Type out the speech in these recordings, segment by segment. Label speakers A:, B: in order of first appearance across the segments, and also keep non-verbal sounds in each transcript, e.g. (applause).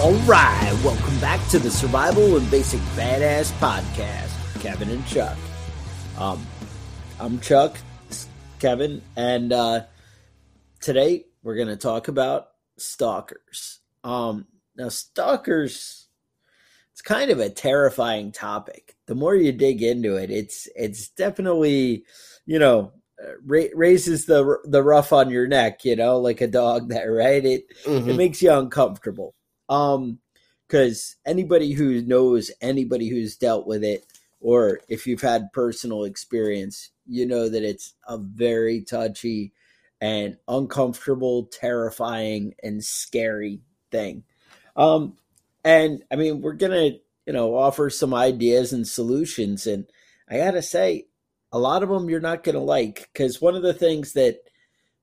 A: All right, welcome back to the Survival and Basic Badass Podcast, Kevin and Chuck. Um, I'm Chuck, Kevin, and uh, today we're going to talk about stalkers. Um, now, stalkers, it's kind of a terrifying topic. The more you dig into it, it's it's definitely, you know, ra- raises the the rough on your neck, you know, like a dog there, right? It
B: Mm-hmm.
A: it makes you uncomfortable. Um, because anybody who knows anybody who's dealt with it, or if you've had personal experience, you know that it's a very touchy and uncomfortable, terrifying, and scary thing. Um, and I mean, we're gonna, you know, offer some ideas and solutions, and I gotta say, a lot of them you're not gonna like because one of the things that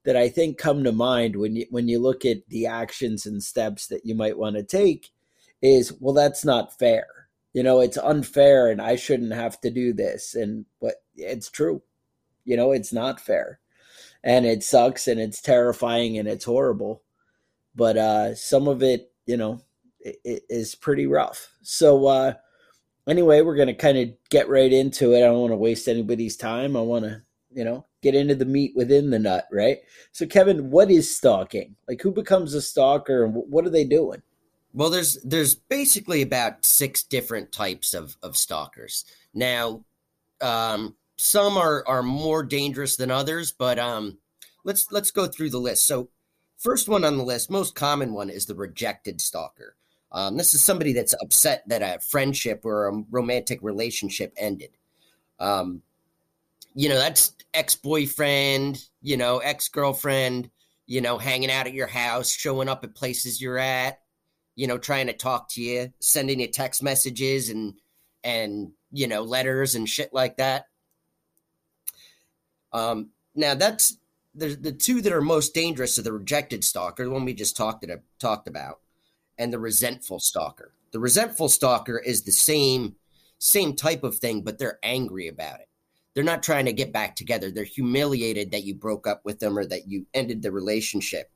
A: that I think come to mind when you when you look at the actions and steps that you might want to take is well that's not fair. You know, it's unfair and I shouldn't have to do this and but it's true. You know, it's not fair. And it sucks and it's terrifying and it's horrible. But uh some of it, you know, it, it is pretty rough. So uh anyway, we're going to kind of get right into it. I don't want to waste anybody's time. I want to, you know, get into the meat within the nut, right? So, Kevin, what is stalking? Like, who becomes a stalker and what are they doing?
B: Well, there's there's basically about six different types of of stalkers. Now, um, some are are more dangerous than others, but um, let's let's go through the list. So, first one on the list, most common one is the rejected stalker. Um, this is somebody that's upset that a friendship or a romantic relationship ended. Um, you know, that's ex boyfriend, you know, ex girlfriend, you know, hanging out at your house, showing up at places you're at, you know, trying to talk to you, sending you text messages and and you know letters and shit like that. Um, now that's the the two that are most dangerous are the rejected stalker, the one we just talked to, talked about, and the resentful stalker. The resentful stalker is the same same type of thing, but they're angry about it. They're not trying to get back together. They're humiliated that you broke up with them or that you ended the relationship,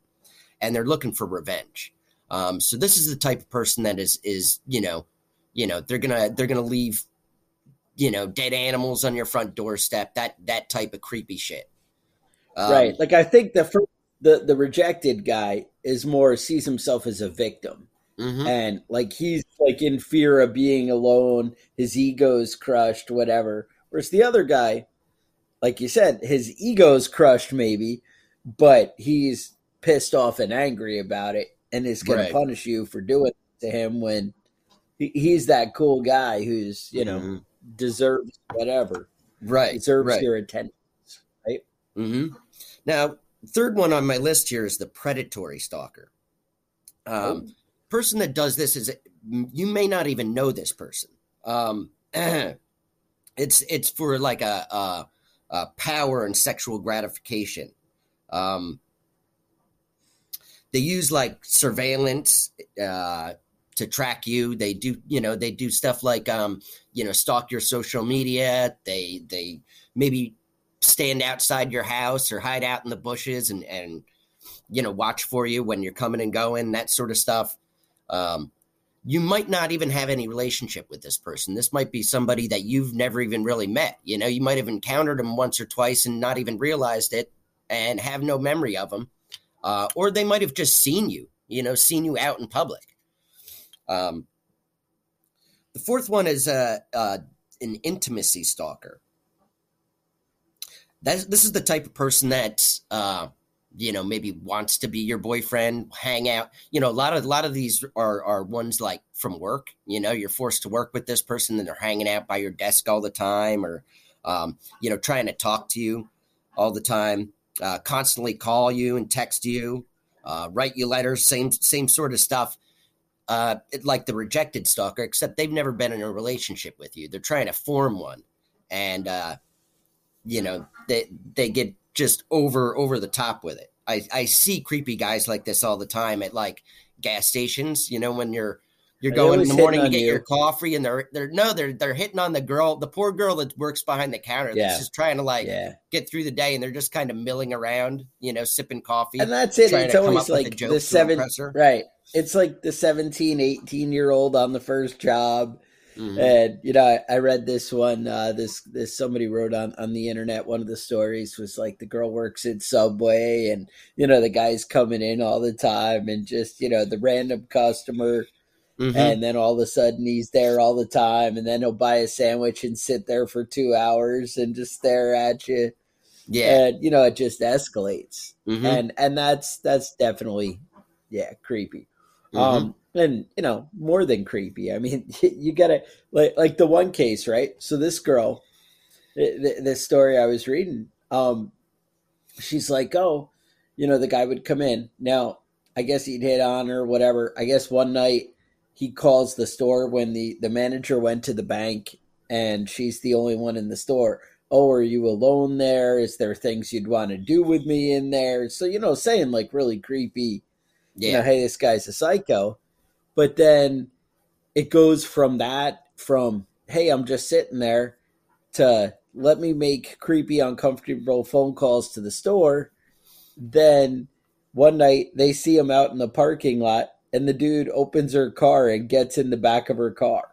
B: and they're looking for revenge. Um, so this is the type of person that is is you know, you know they're gonna they're gonna leave, you know, dead animals on your front doorstep. That that type of creepy shit. Um,
A: right. Like, I think the first, the the rejected guy is more sees himself as a victim,
B: mhm.
A: and like he's like in fear of being alone. His ego's crushed, whatever. Whereas the other guy, like you said, his ego's crushed, maybe, but he's pissed off and angry about it, and is going
B: Right.
A: to punish you for doing it to him when he, he's that cool guy who's you know
B: Mhm.
A: deserves whatever
B: right,
A: deserves
B: right.
A: your attention.
B: hmm Now, third one on my list here is the predatory stalker. Um, person that does this is you may not even know this person. Um, (clears throat) it's it's for like a, a, a power and sexual gratification. Um, they use like surveillance uh, to track you. They do, you know, they do stuff like, um, you know, stalk your social media. They they maybe stand outside your house or hide out in the bushes and and you know watch for you when you're coming and going. That sort of stuff. Um, you might not even have any relationship with this person. This might be somebody that you've never even really met. You know, you might have encountered them once or twice and not even realized it and have no memory of them. Uh, or they might have just seen you, you know, seen you out in public. Um, the fourth one is uh, uh, an intimacy stalker. That's, this is the type of person that uh, you know maybe wants to be your boyfriend hang out you know a lot of a lot of these are are ones like from work you know you're forced to work with this person and they're hanging out by your desk all the time or um, you know trying to talk to you all the time uh, constantly call you and text you uh, write you letters same same sort of stuff uh, like the rejected stalker except they've never been in a relationship with you. They're trying to form one and uh, you know they they get just over over the top with it. I, I see creepy guys like this all the time at like gas stations. You know, when you're you're going in the morning to get you. your coffee, and they're they're no, they're they're hitting on the girl, the poor girl that works behind the counter. Yeah. That's just trying to like yeah. get through the day, and they're just kind of milling around, you know, sipping coffee.
A: And that's it. It's always like the seven, right? It's like the 17, 18 year old on the first job Mm-hmm. And you know, I, I read this one. Uh, this this somebody wrote on on the internet. One of the stories was like the girl works in Subway, and you know the guy's coming in all the time, and just you know the random customer. Mm-hmm. And then all of a sudden he's there all the time, and then he'll buy a sandwich and sit there for two hours and just stare at you. Yeah, and you know it just escalates, mm-hmm. and and that's that's definitely yeah creepy. Mm-hmm. Um, and you know more than creepy. I mean, (laughs) you gotta like like the one case, right? So this girl, this story I was reading, um, she's like, oh, you know, the guy would come in. Now, I guess he'd hit on her, whatever. I guess one night he calls the store when the the manager went to the bank, and she's the only one in the store. Oh, are you alone there? Is there things you'd want to do with me in there? So you know, saying like really creepy. Yeah. You know, hey, this guy's a psycho but then it goes from that, from, hey, I'm just sitting there, to let me make creepy, uncomfortable phone calls to the store. Then one night they see him out in the parking lot and the dude opens her car and gets in the back of her car.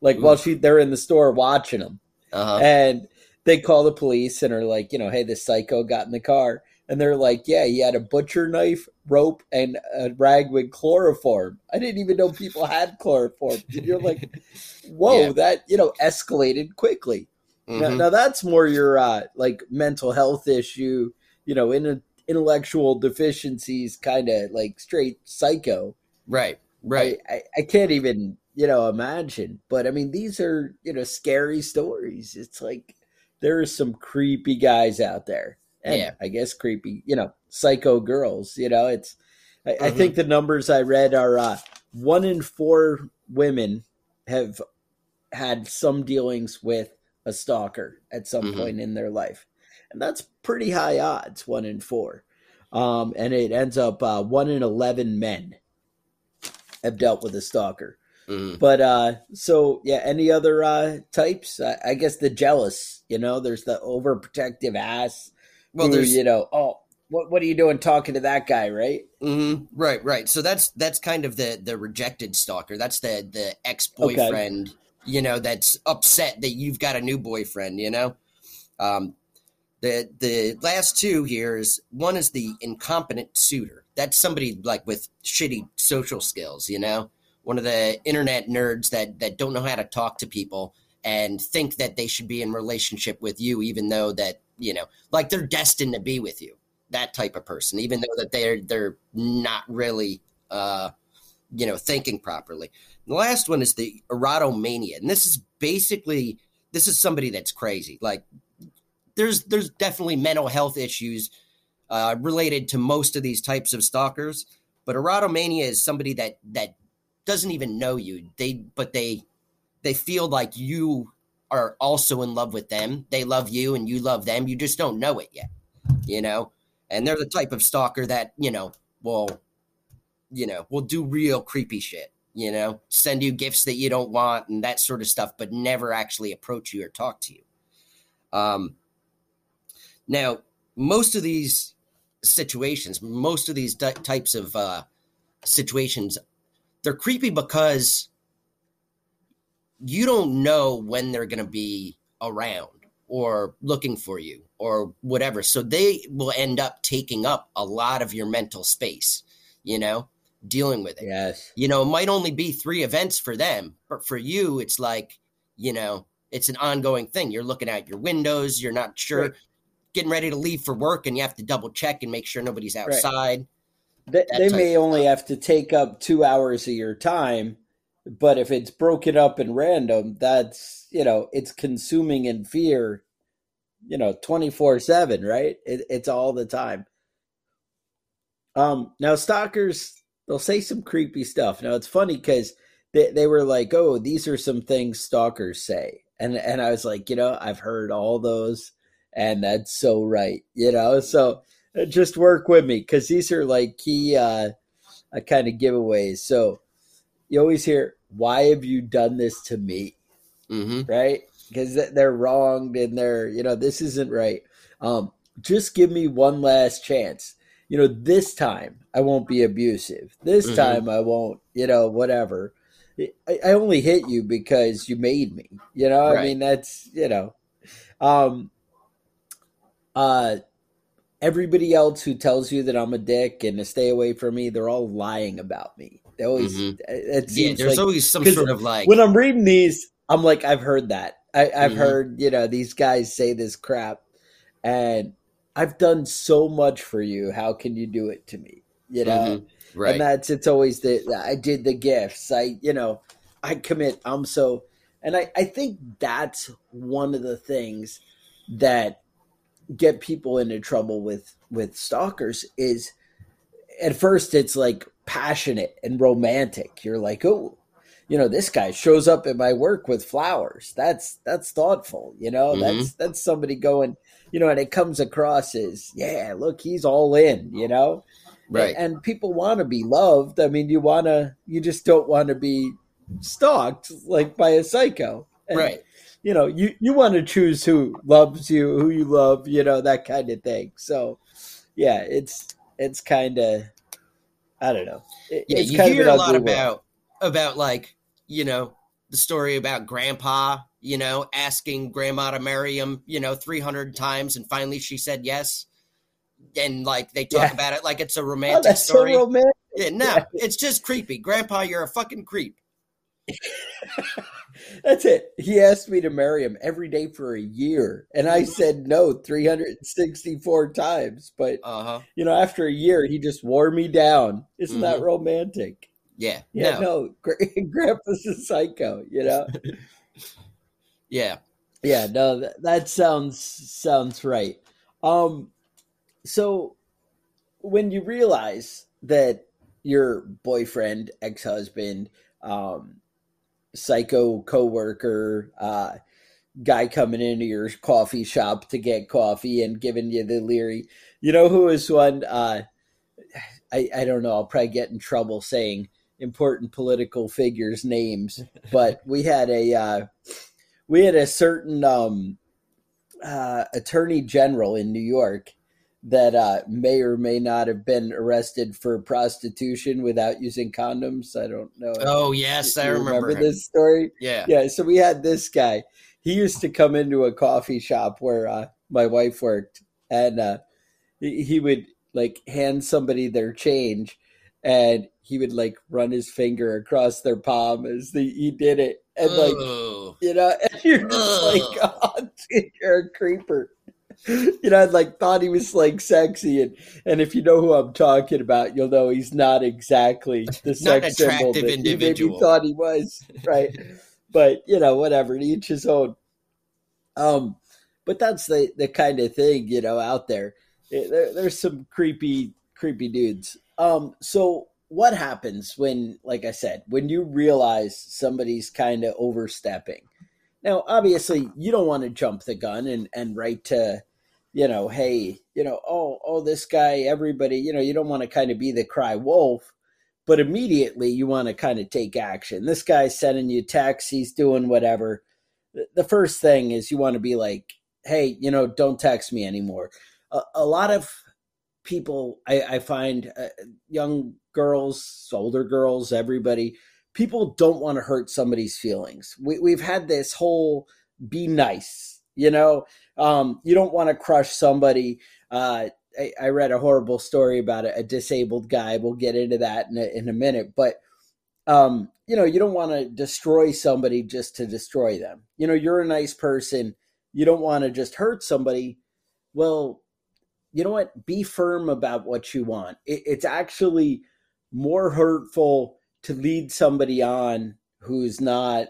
A: Like Ooh. while she they're in the store watching him. Uh-huh. And they call the police and are like, you know, hey, this psycho got in the car and they're like, "Yeah, he had a butcher knife, rope, and a rag with chloroform." I didn't even know people had chloroform. And you're like, (laughs) "Whoa, yeah. that you know escalated quickly." Mm-hmm. Now, now, that's more your uh, like mental health issue, you know, in a, intellectual deficiencies, kind of like straight psycho.
B: Right, right.
A: I, I, I can't even you know imagine, but I mean, these are you know scary stories. It's like there are some creepy guys out there and yeah. I guess creepy, you know, psycho girls. You know, it's. I, mm-hmm. I think the numbers I read are uh, one in four women have had some dealings with a stalker at some mm-hmm. point in their life, and that's pretty high odds. One in four, um, and it ends up uh, one in eleven men have dealt with a stalker. Mm-hmm. But uh, so yeah, any other uh, types? I, I guess the jealous. You know, there's the overprotective ass well, who, you know, oh, what what are you doing talking to that guy, right?
B: Mm-hmm. Right, right. So that's that's kind of the the rejected stalker. That's the the ex boyfriend. Okay. You know, that's upset that you've got a new boyfriend. You know, um, the the last two here is one is the incompetent suitor. That's somebody like with shitty social skills. You know, one of the internet nerds that that don't know how to talk to people and think that they should be in relationship with you, even though that you know, like they're destined to be with you. That type of person, even though that they're they're not really uh, you know, thinking properly. The last one is the erotomania. And this is basically this is somebody that's crazy. Like there's there's definitely mental health issues uh, related to most of these types of stalkers, but erotomania is somebody that that doesn't even know you. They but they they feel like you are also in love with them. They love you and you love them. You just don't know it yet, you know? And they're the type of stalker that, you know, will, you know, will do real creepy shit, you know, send you gifts that you don't want and that sort of stuff, but never actually approach you or talk to you. Um, now, most of these situations, most of these types of uh, situations, they're creepy because you don't know when they're going to be around or looking for you or whatever. So they will end up taking up a lot of your mental space, you know, dealing with it.
A: Yes.
B: You know, it might only be three events for them, but for you, it's like, you know, it's an ongoing thing. You're looking out your windows, you're not sure, right. getting ready to leave for work, and you have to double check and make sure nobody's outside.
A: Right. They, they may only have to take up two hours of your time, but if it's broken up and random, that's, you know, it's consuming in fear, you know, 24 7, right? It, it's all the time. Um, now, stalkers, they'll say some creepy stuff. Now, it's funny because they, they were like, oh, these are some things stalkers say. And, and I was like, you know, I've heard all those, and that's so right, you know? So just work with me because these are like key uh, uh, kind of giveaways. So, you always hear, "Why have you done this to me?"
B: Mm-hmm.
A: Right? Because they're wronged and they're, you know, this isn't right. Um, just give me one last chance. You know, this time I won't be abusive. This mm-hmm. time I won't, you know, whatever. I, I, only hit you because you made me. You know, right. I mean, that's, you know, um, uh, everybody else who tells you that I'm a dick and to stay away from me, they're all lying about me. They always mm-hmm. it
B: yeah, there's
A: like,
B: always some sort of like
A: when I'm reading these, I'm like, I've heard that. I, have mm-hmm. heard you know these guys say this crap, and I've done so much for you. How can you do it to me? You know,
B: mm-hmm. right?
A: And that's it's always the I did the gifts. I you know I commit. I'm so, and I I think that's one of the things that get people into trouble with with stalkers is at first it's like passionate and romantic. You're like, oh, you know, this guy shows up at my work with flowers. That's that's thoughtful. You know, mm-hmm. that's that's somebody going, you know, and it comes across as, yeah, look, he's all in. You know,
B: right?
A: And, and people want to be loved. I mean, you want to, you just don't want to be stalked like by a psycho,
B: and, right?
A: You know, you you want to choose who loves you, who you love, you know, that kind of thing. So, yeah, it's it's kind of I don't know. It,
B: yeah, you hear a lot about about like you know the story about Grandpa, you know, asking Grandma to marry him, you know, three hundred times, and finally she said yes. And like they talk yeah. about it like it's a oh, romantic oh, story.
A: So romantic.
B: Yeah, no, yeah. it's just creepy. Grandpa, you're a fucking creep. (laughs)
A: That's it. He asked me to marry him every day for a year, and I said no 364 times. But
B: uh-huh.
A: you know, after a year, he just wore me down. Isn't mm-hmm. that romantic?
B: Yeah.
A: Yeah. No, no (laughs) Grandpa's a psycho. You know. (laughs)
B: yeah.
A: Yeah. No, that, that sounds sounds right. Um, so when you realize that your boyfriend, ex husband, um, psycho coworker, uh, guy coming into your coffee shop to get coffee and giving you the leery. You know who is one? Uh, I I don't know. I'll probably get in trouble saying important political figures' names, but (laughs) we had a uh, we had a certain um, uh, attorney general in New York that uh, may or may not have been arrested for prostitution without using condoms. I don't know.
B: Oh yes, I remember,
A: remember this story.
B: Yeah,
A: yeah. So we had this guy. He used to come into a coffee shop where uh, my wife worked, and uh, he would like hand somebody their change, and he would like run his finger across their palm as the, he did it, and like you know, (laughs) and you're just like, oh, dude, you're a creeper (laughs) you know, I like thought he was like sexy, and and if you know who I'm talking about, you'll know he's not exactly (laughs) the sex symbol that individual. maybe thought he was, right? (laughs) but you know, whatever, each his own. Um, but that's the the kind of thing you know out there. there there's some creepy creepy dudes. Um, so what happens when, like I said, when you realize somebody's kind of overstepping? Now, obviously, you don't want to jump the gun and and write to, you know, hey, you know, oh, oh, this guy, everybody, you know, you don't want to kind of be the cry wolf, but immediately you want to kind of take action. This guy's sending you texts, he's doing whatever. The first thing is you want to be like, hey, you know, don't text me anymore. A, a lot of people, I, I find, uh, young girls, older girls, everybody, people don't want to hurt somebody's feelings. We, we've had this whole be nice, you know, um, you don't want to crush somebody. Uh, I, I, read a horrible story about a, a, disabled guy. We'll get into that in a, in a minute, but um, you know, you don't want to destroy somebody just to destroy them. You know, you're a nice person. You don't want to just hurt somebody. Well, you know what? Be firm about what you want. It, it's actually more hurtful to lead somebody on who's not,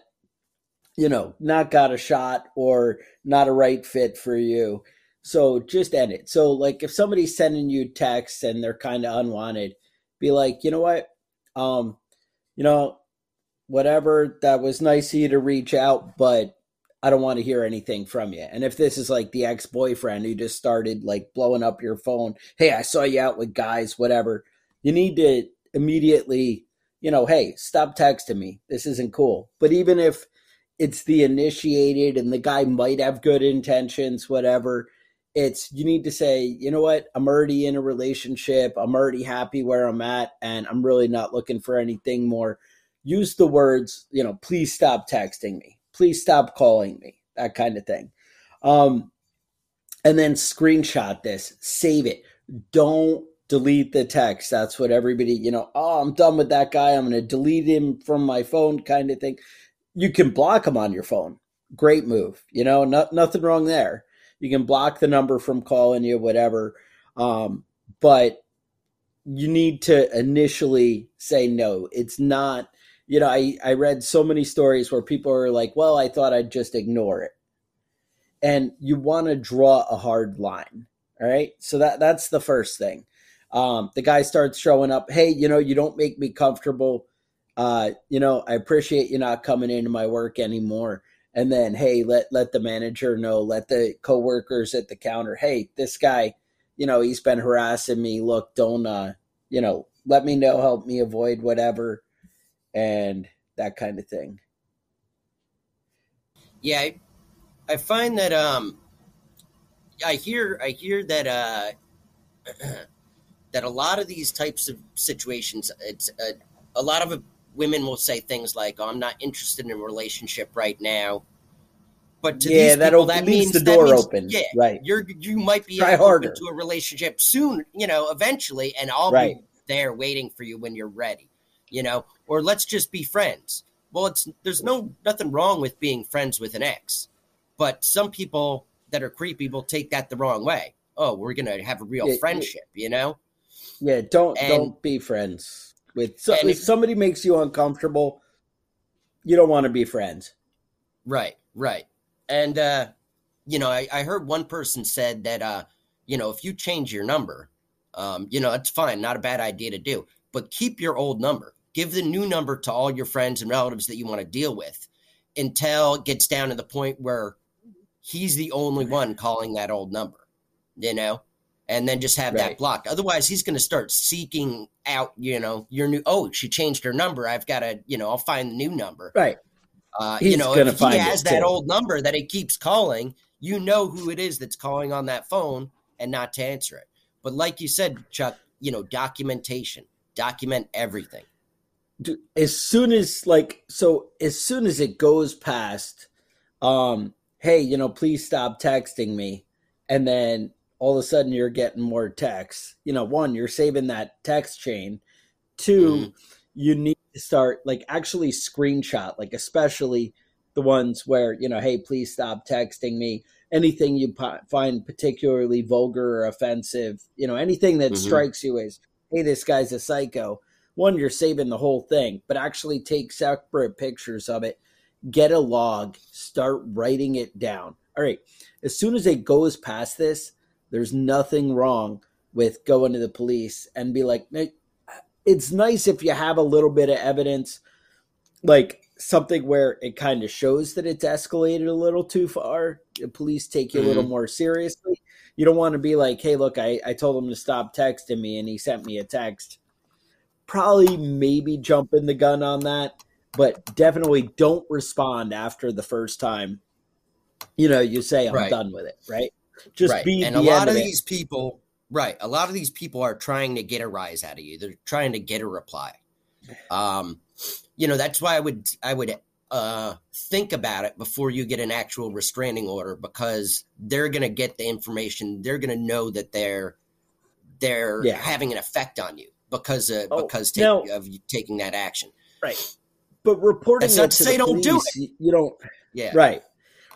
A: you know, not got a shot or not a right fit for you. So just end it. So, like, if somebody's sending you texts and they're kind of unwanted, be like, you know what? Um, you know, whatever, that was nice of you to reach out, but I don't want to hear anything from you. And if this is like the ex boyfriend who just started like blowing up your phone, hey, I saw you out with guys, whatever, you need to immediately, you know, hey, stop texting me. This isn't cool. But even if it's the initiated and the guy might have good intentions, whatever, it's you need to say, you know what, I'm already in a relationship. I'm already happy where I'm at, and I'm really not looking for anything more. Use the words, you know, please stop texting me. Please stop calling me. That kind of thing. Um, and then screenshot this, save it. Don't delete the text. That's what everybody, you know, oh, I'm done with that guy. I'm going to delete him from my phone, kind of thing. You can block them on your phone. Great move. You know, not, nothing wrong there. You can block the number from calling you, whatever. Um, but you need to initially say no. It's not, you know, I, I read so many stories where people are like, well, I thought I'd just ignore it. And you want to draw a hard line. All right. So that that's the first thing. Um, the guy starts showing up. Hey, you know, you don't make me comfortable. Uh, you know, I appreciate you not coming into my work anymore. And then, hey, let let the manager know, let the coworkers at the counter, hey, this guy, you know, he's been harassing me. Look, don't, uh, you know, let me know, help me avoid whatever, and that kind of thing.
B: Yeah, I, I find that um, I hear I hear that uh. (clears throat) that a lot of these types of situations, it's a, a lot of women will say things like, "Oh, I'm not interested in a relationship right now." But to yeah, that people, that means
A: the door
B: means,
A: open.
B: Yeah,
A: right.
B: You're you might be
A: Try harder.
B: to a relationship soon. You know, eventually, and I'll right. be there waiting for you when you're ready. You know, or let's just be friends. Well, it's there's no nothing wrong with being friends with an ex, but some people that are creepy will take that the wrong way. Oh, we're gonna have a real yeah, friendship, you know?
A: Yeah, don't and, don't be friends with. So, if, if somebody makes you uncomfortable, you don't want to be friends.
B: Right, right. And uh, you know, I, I heard one person said that uh, you know, if you change your number, um, you know, it's fine, not a bad idea to do, but keep your old number. Give the new number to all your friends and relatives that you want to deal with until it gets down to the point where he's the only one calling that old number. You know? And then just have right. that blocked. Otherwise, he's going to start seeking out, you know, your new. Oh, she changed her number. I've got to, you know, I'll find the new number.
A: Right.
B: Uh, you know, if he has that too. old number that he keeps calling, you know who it is that's calling on that phone and not to answer it. But like you said, Chuck, you know, documentation, document everything.
A: As soon as like so, as soon as it goes past, um, hey, you know, please stop texting me, and then all of a sudden you're getting more texts. You know, one, you're saving that text chain. 2 mm-hmm. you need to start like actually screenshot, like especially the ones where, you know, hey, please stop texting me. Anything you find particularly vulgar or offensive, you know, anything that mm-hmm. strikes you as, hey, this guy's a psycho. One, you're saving the whole thing, but actually take separate pictures of it. Get a log, start writing it down. All right. As soon as it goes past this, there's nothing wrong with going to the police and be like, it's nice if you have a little bit of evidence. Like something where it kind of shows that it's escalated a little too far. The police take you mm-hmm. a little mm-hmm. more seriously. You don't want to be like, hey, look, I, I told him to stop texting me and he sent me a text. Probably maybe jumping the gun on that, but definitely don't respond after the first time. You know, you say, I'm right. done with it, right?
B: Just right. be and a lot of, these people, right? A lot of these people are trying to get a rise out of you. They're trying to get a reply. Um, you know, that's why I would I would uh, think about it before you get an actual restraining order because they're going to get the information. They're going to know that they're they're yeah. having an effect on you because of, oh, because take, now, of taking that action.
A: Right. But reporting That's it to say don't police, do it. You don't. Yeah. Right.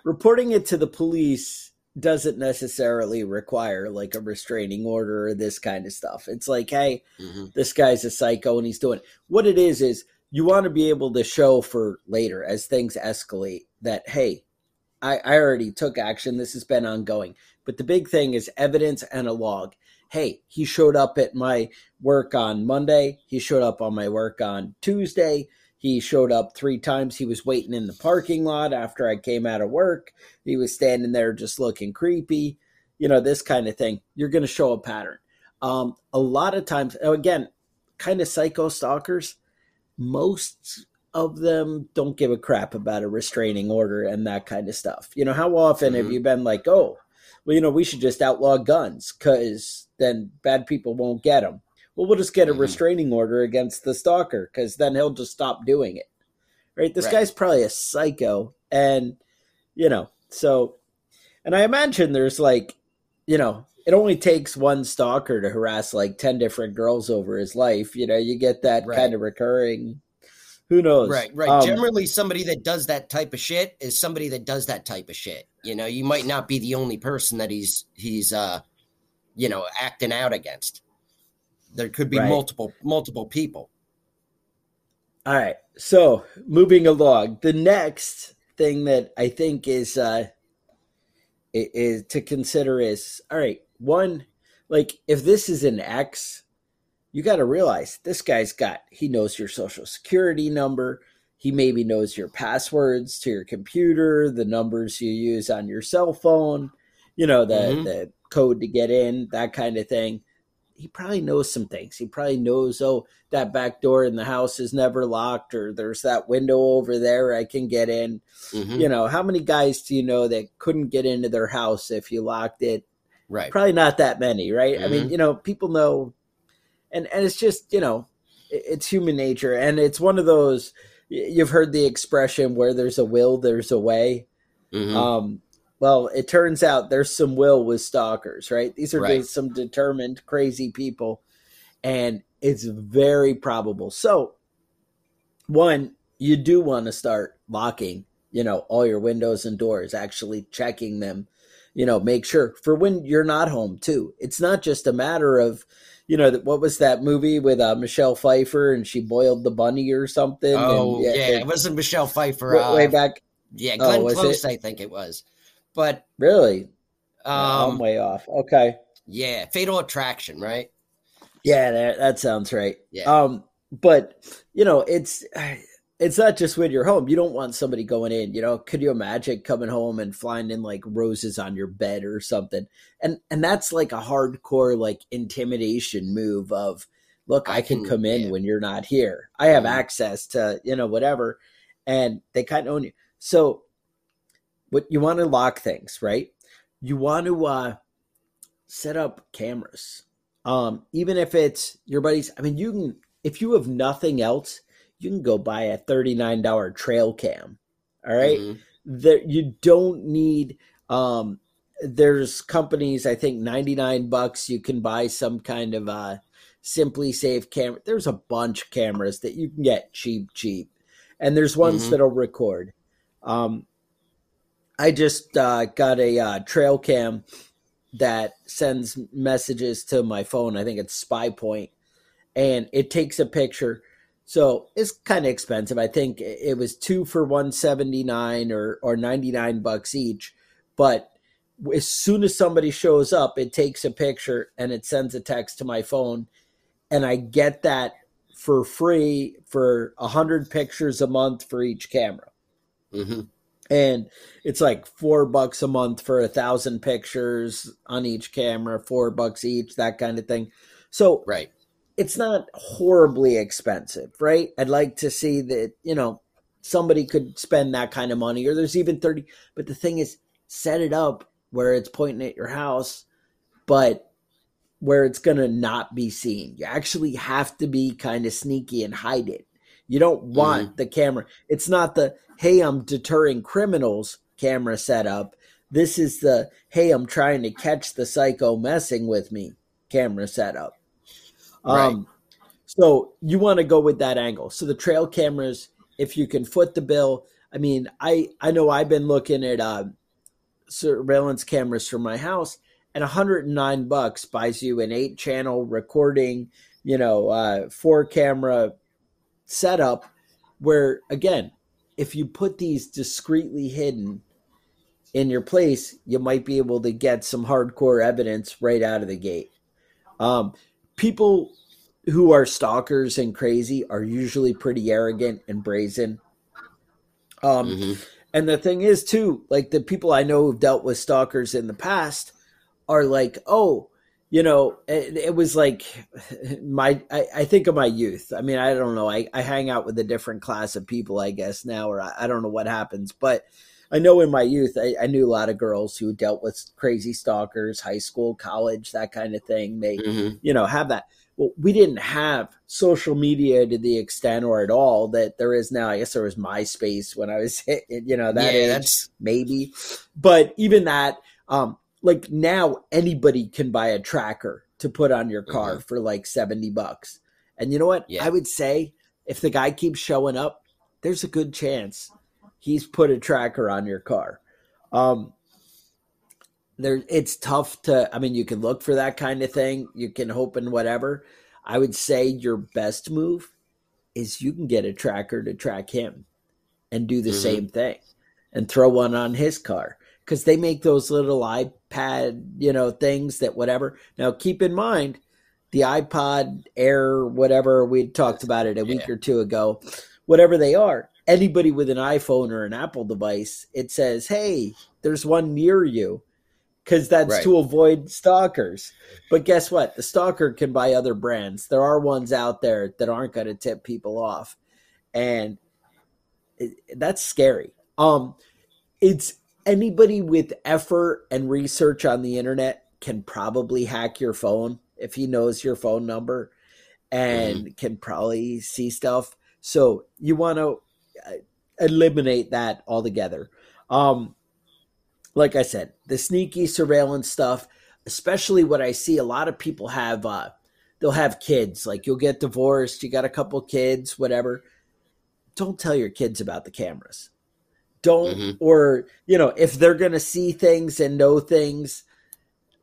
A: Reporting it to the police doesn't necessarily require like a restraining order or this kind of stuff. It's like, hey, mm-hmm. this guy's a psycho and he's doing what it is is you want to be able to show for later as things escalate that hey, I, I already took action. This has been ongoing. But the big thing is evidence and a log. Hey, he showed up at my work on Monday. He showed up on my work on Tuesday. He showed up three times. He was waiting in the parking lot after I came out of work. He was standing there just looking creepy, you know, this kind of thing. You're going to show a pattern. Um, a lot of times, again, kind of psycho stalkers, most of them don't give a crap about a restraining order and that kind of stuff. You know, how often mm-hmm. have you been like, oh, well, you know, we should just outlaw guns because then bad people won't get them well, we'll just get a mm-hmm. restraining order against the stalker because then he'll just stop doing it. Right? This right. guy's probably a psycho. And, you know, so, and I imagine there's like, you know, it only takes one stalker to harass like 10 different girls over his life. You know, you get that right. kind of recurring. Who knows?
B: Right, right. Um, Generally, somebody that does that type of shit is somebody that does that type of shit. You know, you might not be the only person that he's he's uh, you know, acting out against. There could be right. multiple multiple people.
A: All right. So moving along, the next thing that I think is uh is to consider is all right. One, like if this is an ex, you got to realize this guy's got he knows your social security number. He maybe knows your passwords to your computer, the numbers you use on your cell phone, you know, the mm-hmm. the code to get in, that kind of thing he probably knows some things. He probably knows, oh, that back door in the house is never locked, or there's that window over there I can get in. Mm-hmm. You know, how many guys do you know that couldn't get into their house if you locked it?
B: Right.
A: Probably not that many, right? Mm-hmm. I mean, mm-hmm. you know, people know, and and it's just you know, it's human nature, and it's one of those. You've heard the expression where there's a will, there's a way. Mm-hmm. Um, well, it turns out there's some will with stalkers, right? These are right. some determined, crazy people, and it's very probable. So, one, you do want to start locking, you know, all your windows and doors, actually checking them, you know, make sure for when you're not home too. It's not just a matter of, you know, what was that movie with uh, Michelle Pfeiffer and she boiled the bunny or something?
B: Oh,
A: and,
B: yeah, yeah, it wasn't Michelle Pfeiffer.
A: Way, uh, way back.
B: Yeah, Glenn oh, Close, it? I think it was. But
A: really, um, I'm way off. Okay.
B: Yeah, Fatal Attraction, right?
A: Yeah, that, that sounds right. Yeah. Um, but you know, it's it's not just when you're home. You don't want somebody going in. You know, could you imagine coming home and flying in like roses on your bed or something? And and that's like a hardcore like intimidation move of look, I, I can, can, come in yeah. when you're not here. I have mm-hmm. access to you know whatever, and they kind of own you. So what you want to lock things, right? You want to uh, set up cameras. Um, even if it's your buddies, I mean, you can, if you have nothing else, you can go buy a $39 trail cam. All right. mm-hmm. There, you don't need, um, there's companies, I think 99 bucks, you can buy some kind of uh, SimpliSafe camera. There's a bunch of cameras that you can get cheap, cheap. And there's ones mm-hmm. that'll record. Um, I just uh, got a uh, trail cam that sends messages to my phone. I think it's SpyPoint, and it takes a picture. So it's kind of expensive. I think it was two for one seventy nine or or ninety nine bucks each. But as soon as somebody shows up, it takes a picture and it sends a text to my phone, and I get that for free for a hundred pictures a month for each camera.
B: Mm-hmm.
A: And it's like four bucks a month for a thousand pictures on each camera, four bucks each, that kind of thing. So
B: Right.
A: it's not horribly expensive, right? I'd like to see that, you know, somebody could spend that kind of money, or there's even 30. But the thing is, set it up where it's pointing at your house, but where it's going to not be seen. You actually have to be kind of sneaky and hide it. You don't want mm-hmm. the camera. It's not the, hey, I'm deterring criminals camera setup. This is the, hey, I'm trying to catch the psycho messing with me camera setup. Um, so you want to go with that angle. So the trail cameras, if you can foot the bill, I mean, I I know I've been looking at uh, surveillance cameras for my house, and 109 bucks buys you an eight channel recording, you know, uh, four camera setup. Where again, if you put these discreetly hidden in your place, you might be able to get some hardcore evidence right out of the gate. Um, people who are stalkers and crazy are usually pretty arrogant and brazen. Um,
B: Mhm.
A: and the thing is, too, like the people I know who've dealt with stalkers in the past are like, oh, you know, it, it was like my, I, I think of my youth. I mean, I don't know. I, I hang out with a different class of people, I guess, now, or I, I don't know what happens. But I know in my youth, I, I knew a lot of girls who dealt with crazy stalkers, high school, college, that kind of thing. They,
B: Mhm.
A: you know, have that. Well, we didn't have social media to the extent or at all that there is now. I guess there was MySpace when I was, (laughs) you know, that
B: Yeah,
A: age, maybe. But even that, um, like now anybody can buy a tracker to put on your car for like 70 bucks. And you know what?
B: Yeah.
A: I would say if the guy keeps showing up, there's a good chance he's put a tracker on your car. Um, there it's tough to i mean you can look for that kind of thing you can hope and whatever i would say your best move is you can get a tracker to track him and do the
B: Mhm.
A: same thing and throw one on his car because they make those little ipad you know things that whatever now keep in mind the ipod air whatever we talked about it a week
B: Yeah.
A: or two ago whatever they are anybody with an iphone or an apple device it says hey there's one near you because that's
B: Right.
A: to avoid stalkers. But guess what? The stalker can buy other brands. There are ones out there that aren't going to tip people off, and it, that's scary. Um, it's anybody with effort and research on the internet can probably hack your phone if he knows your phone number, and can probably see stuff. So you want to eliminate that altogether. Um, like I said, the sneaky surveillance stuff, especially what I see a lot of people have uh they'll have kids, like you'll get divorced, you got a couple kids, whatever. Don't tell your kids about the cameras. Don't
B: Mhm.
A: or you know, if they're going to see things and know things,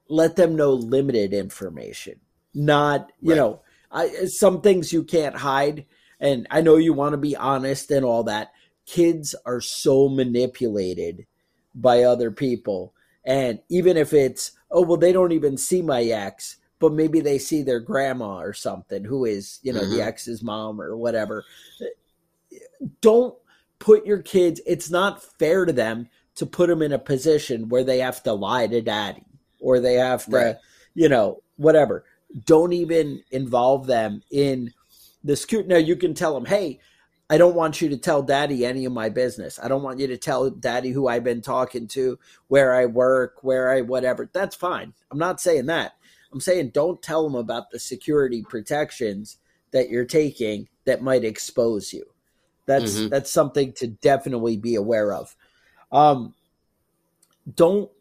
A: let them know limited information. Not, you
B: Right.
A: know, I some things you can't hide and I know you want to be honest and all that. Kids are so manipulated by other people. And even if it's, oh, well, they don't even see my ex, but maybe they see their grandma or something who is, you know, the
B: Mhm.
A: ex's mom or whatever. Don't put your kids, it's not fair to them to put them in a position where they have to lie to daddy or they have to,
B: Right.
A: you know, whatever. Don't even involve them in the security. Now, you can tell them, hey, I don't want you to tell daddy any of my business. I don't want you to tell daddy who I've been talking to, where I work, where I whatever. That's fine. I'm not saying that. I'm saying don't tell them about the security protections that you're taking that might expose you. That's
B: Mhm.
A: that's something to definitely be aware of. Um, don't.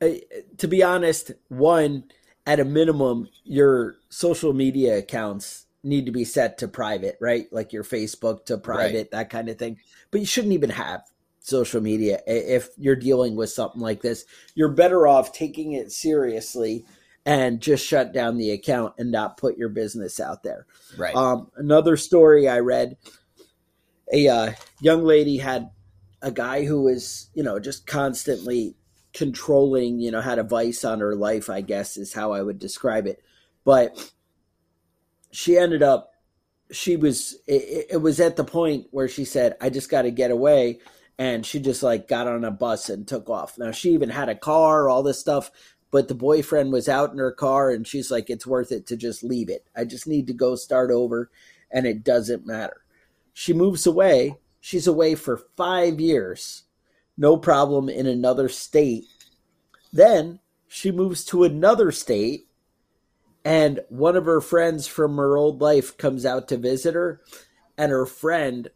A: Uh, to be honest, one at a minimum, your social media accounts need to be set to private, right? Like your Facebook to private, that kind of thing. But you shouldn't even have social media if you're dealing with something like this. You're better off taking it seriously and just shut down the account and not put your business out there.
B: Right.
A: Um, another story I read: a uh, young lady had a guy who was, you know, just constantly controlling, you know, had a vice on her life. I guess is how I would describe it. But she ended up she was it, it was at the point where she said i just got to get away and she just like got on a bus and took off now she even had a car all this stuff but the boyfriend was out in her car and she's like it's worth it to just leave it i just need to go start over and it doesn't matter she moves away. She's away for five years. No problem in another state. Then she moves to another state and one of her friends from her old life comes out to visit her and her friend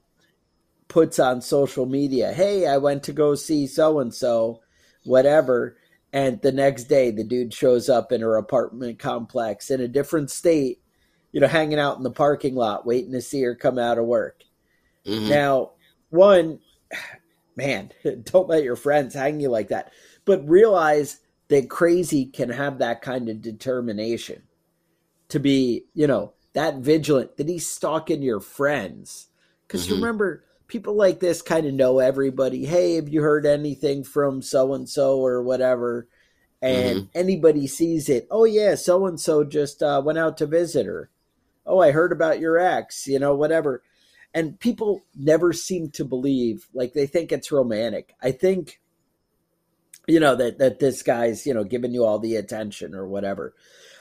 A: puts on social media hey i went to go see so and so whatever and the next day the dude shows up in her apartment complex in a different state you know hanging out in the parking lot waiting to see her come out of work mm-hmm. now one man (laughs) don't let your friends hang you like that but realize that crazy can have that kind of determination to be, you know, that vigilant, that he's stalking your friends. Because mm-hmm. remember, people like this kind of know everybody. Hey, have you heard anything from so and so or whatever? And mm-hmm. anybody sees it. Oh, yeah, so and so just uh, went out to visit her. Oh, I heard about your ex, you know, whatever. And people never seem to believe, like, they think it's romantic. I think, you know, that, that this guy's, you know, giving you all the attention or whatever.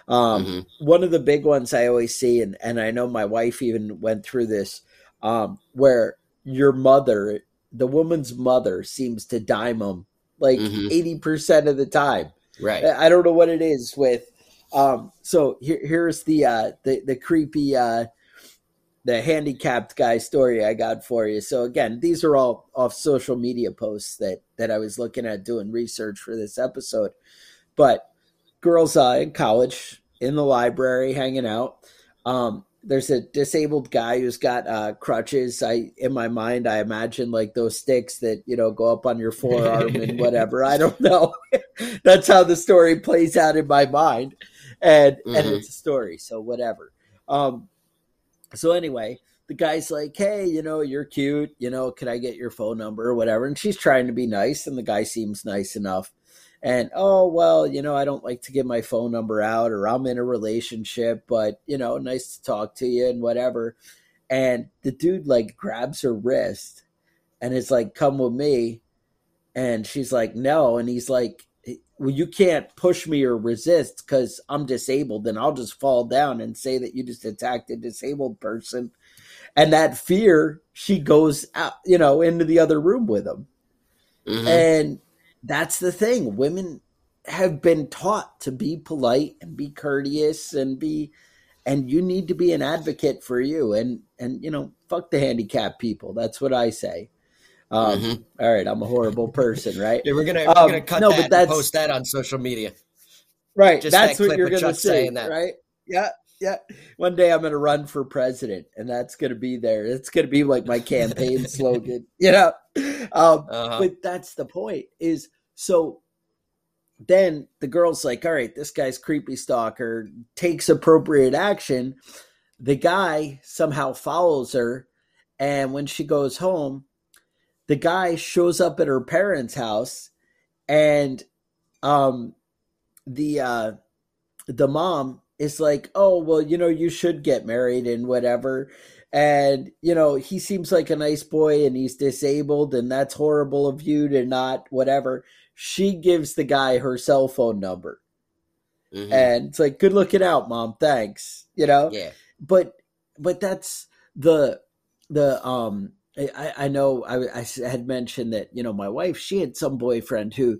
A: Um, mm-hmm. One of the big ones I always see, and, and I know my wife even went through this, um, where your mother, the woman's mother, seems to dime them like mm-hmm. 80% of the time.
B: Right.
A: I don't know what it is with. Um, so here, here's the, uh, the, the creepy, uh, the handicapped guy story I got for you. So again, these are all off social media posts that that I was looking at doing research for this episode. But girls uh, in college in the library hanging out. Um, there's a disabled guy who's got uh, crutches. I in my mind, I imagine like those sticks that you know go up on your forearm and (laughs) whatever. I don't know. (laughs) That's how the story plays out in my mind, and mm-hmm. and it's a story. So whatever. Um, so anyway, the guy's like, "Hey, you know, you're cute. You know, can I get your phone number or whatever?" And she's trying to be nice, and the guy seems nice enough and oh well you know i don't like to give my phone number out or i'm in a relationship but you know nice to talk to you and whatever and the dude like grabs her wrist and is like come with me and she's like no and he's like well you can't push me or resist because i'm disabled then i'll just fall down and say that you just attacked a disabled person and that fear she goes out you know into the other room with him mm-hmm. and that's the thing. Women have been taught to be polite and be courteous and be and you need to be an advocate for you and and you know fuck the handicapped people that's what i say um, mm-hmm. all right i'm a horrible person right?
B: Yeah, we're gonna we're gonna um, cut no, that but that's, post that on social media.
A: Right Just that's that what you're gonna say right? Yeah yeah. One day i'm gonna run for president and that's gonna be there. It's gonna be like my campaign (laughs) slogan you know? Um, uh-huh. but that's the point is so then the girl's like all right this guy's creepy stalker takes appropriate action. The guy somehow follows her and when she goes home the guy shows up at her parents house and um the uh the mom is like, oh, well, you know, you should get married and whatever. And, you know, he seems like a nice boy and he's disabled and that's horrible of you to not whatever. She gives the guy her cell phone number. Mm-hmm. And it's like, good looking out, mom. Thanks. You know?
B: Yeah.
A: But, but that's the, the, um, I, I know I, I had mentioned that, you know, my wife, she had some boyfriend who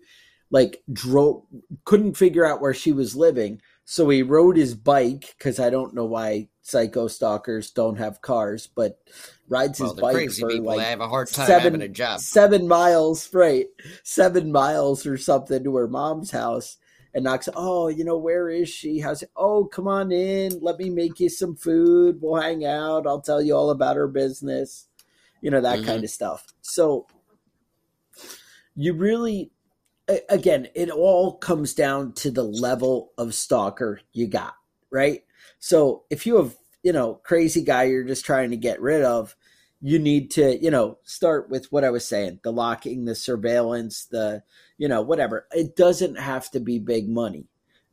A: like drove, couldn't figure out where she was living so he rode his bike because I don't know why psycho stalkers don't have cars, but rides well, his bike
B: crazy
A: for
B: people.
A: like
B: have a hard time
A: seven,
B: having a job.
A: Seven miles, right? Seven miles or something to her mom's house, and knocks. Oh, you know where is she? How's it? Oh, come on in. Let me make you some food. We'll hang out. I'll tell you all about her business. You know that mm-hmm. kind of stuff. So you really again, it all comes down to the level of stalker you got, right? So if you have, you know, crazy guy you're just trying to get rid of, you need to, you know, start with what I was saying, the locking, the surveillance, the, you know, whatever. It doesn't have to be big money.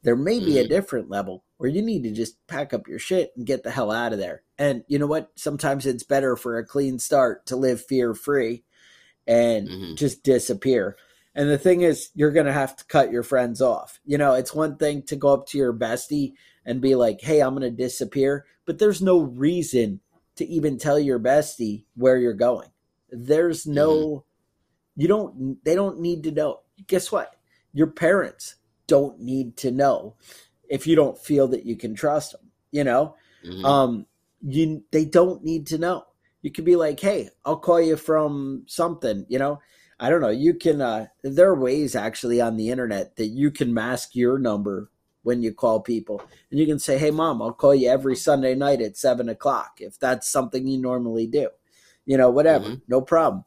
A: there may be a
B: Mhm.
A: different level where you need to just pack up your shit and get the hell out of there. And you know what? Sometimes it's better for a clean start to live fear free and
B: Mhm.
A: just disappear. And the thing is, you're going to have to cut your friends off. You know, it's one thing to go up to your bestie and be like, hey, I'm going to disappear. But there's no reason to even tell your bestie where you're going. There's no, you don't, they don't need to know. Guess what? Your parents don't need to know if you don't feel that you can trust them, you know?
B: Mhm.
A: um you they don't need to know you could be like hey i'll call you from something you know i don't know you can uh there are ways actually on the internet that you can mask your number when you call people and you can say hey mom i'll call you every sunday night at seven o'clock if that's something you normally do you know whatever
B: Mhm.
A: no problem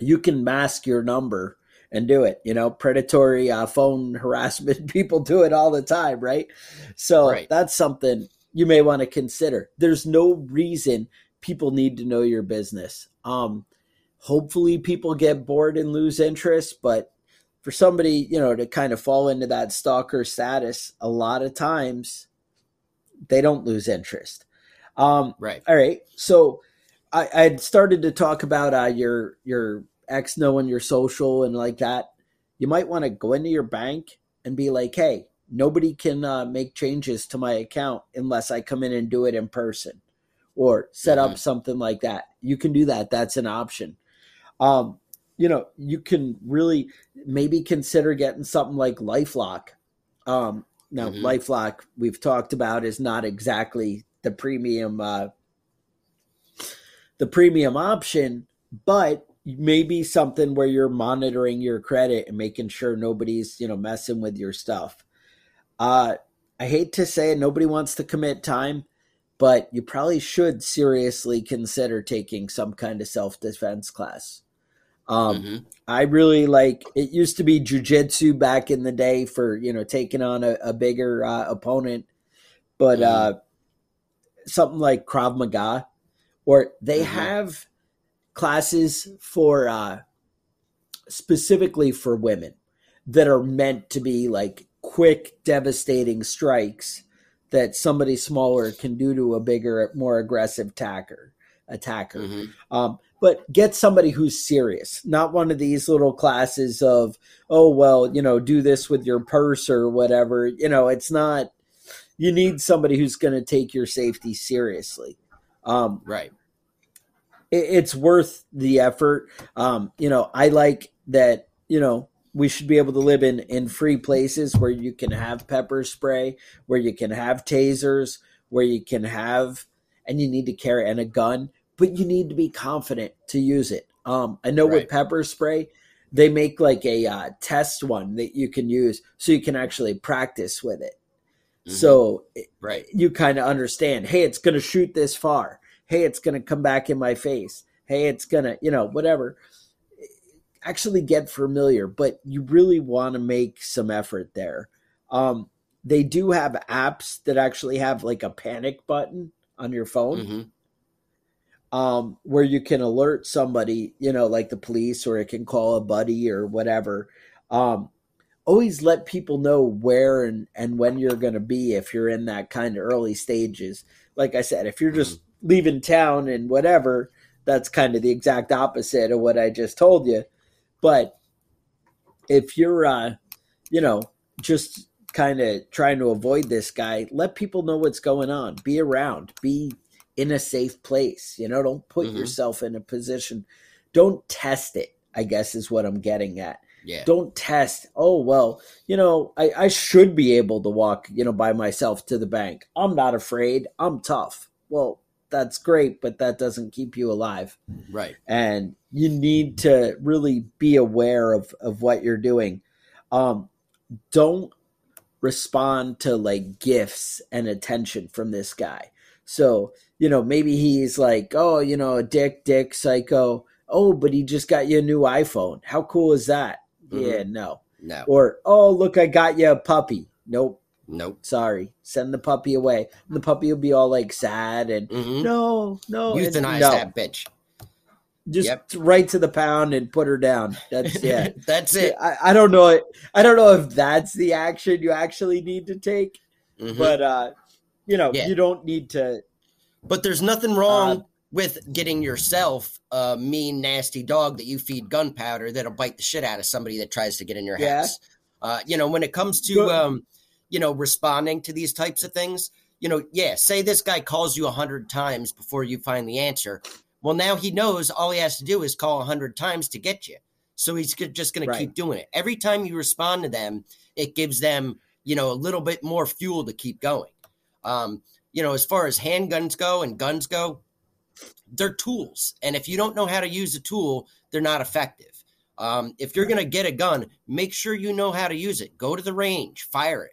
A: you can mask your number and do it you know predatory uh, phone harassment (laughs) people do it all the time right so
B: Right.
A: that's something you may want to consider there's no reason people need to know your business um hopefully people get bored and lose interest but for somebody you know to kind of fall into that stalker status a lot of times they don't lose interest um
B: Right.
A: all right. So I I had started to talk about uh, your your ex knowing your social and like that. You might want to go into your bank and be like, "Hey, nobody can uh, make changes to my account unless I come in and do it in person, or set up
B: Mhm.
A: something like that." You can do that. That's an option. Um, you know, you can really maybe consider getting something like LifeLock. Um, now,
B: Mhm.
A: LifeLock we've talked about is not exactly the premium uh, the premium option, but maybe something where you're monitoring your credit and making sure nobody's you know messing with your stuff. Uh, I hate to say it, nobody wants to commit time, but you probably should seriously consider taking some kind of self defense class. Um,
B: Mhm.
A: I really like it used to be jujitsu back in the day for you know taking on a, a bigger uh, opponent, but
B: Mhm.
A: uh, something like Krav Maga, or they
B: Mhm.
A: have classes for uh, specifically for women that are meant to be like quick, devastating strikes that somebody smaller can do to a bigger, more aggressive attacker. Attacker.
B: Mhm.
A: Um, but get somebody who's serious, not one of these little classes of, oh, well, you know, do this with your purse or whatever. You know, it's not, you need somebody who's going to take your safety seriously. Um,
B: Right.
A: It, it's worth the effort. Um, you know, I like that, you know, we should be able to live in, in free places where you can have pepper spray, where you can have tasers, where you can have, and you need to carry and a gun, but you need to be confident to use it. Um, I know with pepper spray, they make like a uh, test one that you can use so you can actually practice with it.
B: Mhm.
A: So
B: Right.
A: you kind of understand, hey, it's going to shoot this far. Hey, it's going to come back in my face. Hey, it's going to, you know, whatever. Actually get familiar, but you really want to make some effort there. Um, they do have apps that actually have like a panic button on your phone
B: Mhm.
A: um, where you can alert somebody, you know, like the police, or it can call a buddy or whatever. Um, always let people know where and, and when you're going to be if you're in that kind of early stages. Like I said, if you're just leaving town and whatever, that's kind of the exact opposite of what I just told you. But if you're, uh, you know, just kind of trying to avoid this guy, let people know what's going on. Be around. Be in a safe place. You know, don't put
B: Mhm.
A: yourself in a position. Don't test it. I guess is what I'm getting at.
B: Yeah.
A: Don't test. Oh well, you know, I, I should be able to walk, you know, by myself to the bank. I'm not afraid. I'm tough. Well, that's great, but that doesn't keep you alive.
B: Right.
A: and you need to really be aware of of what you're doing. Um don't respond to like gifts and attention from this guy. So you know maybe he's like oh you know dick dick psycho. Oh but he just got you a new iphone. How cool is that?
B: Mhm.
A: yeah no.
B: No.
A: or oh look i got you a puppy. Nope
B: Nope.
A: sorry send the puppy away the puppy will be all like sad and
B: Mhm.
A: no no
B: Euthanize
A: no
B: that bitch.
A: just
B: Yep.
A: right to the pound and put her down. That's (laughs) yeah.
B: That's it.
A: I, I don't know. I don't know if that's the action you actually need to take,
B: Mhm.
A: but uh, you know,
B: Yeah.
A: you don't need to.
B: But there's nothing wrong
A: Uh,
B: with getting yourself a mean, nasty dog that you feed gunpowder that'll bite the shit out of somebody that tries to get in your
A: Yeah.
B: house. Uh, you know, when it comes to um, you know, responding to these types of things, you know, yeah, say this guy calls you a hundred times before you find the answer. Well, now he knows all he has to do is call a hundred times to get you. So he's just going
A: Right.
B: to keep doing it. Every time you respond to them, it gives them, you know, a little bit more fuel to keep going. Um, you know, as far as handguns go and guns go, they're tools. And if you don't know how to use a tool, they're not effective. Um, if you're going to get a gun, make sure you know how to use it. Go to the range, fire it.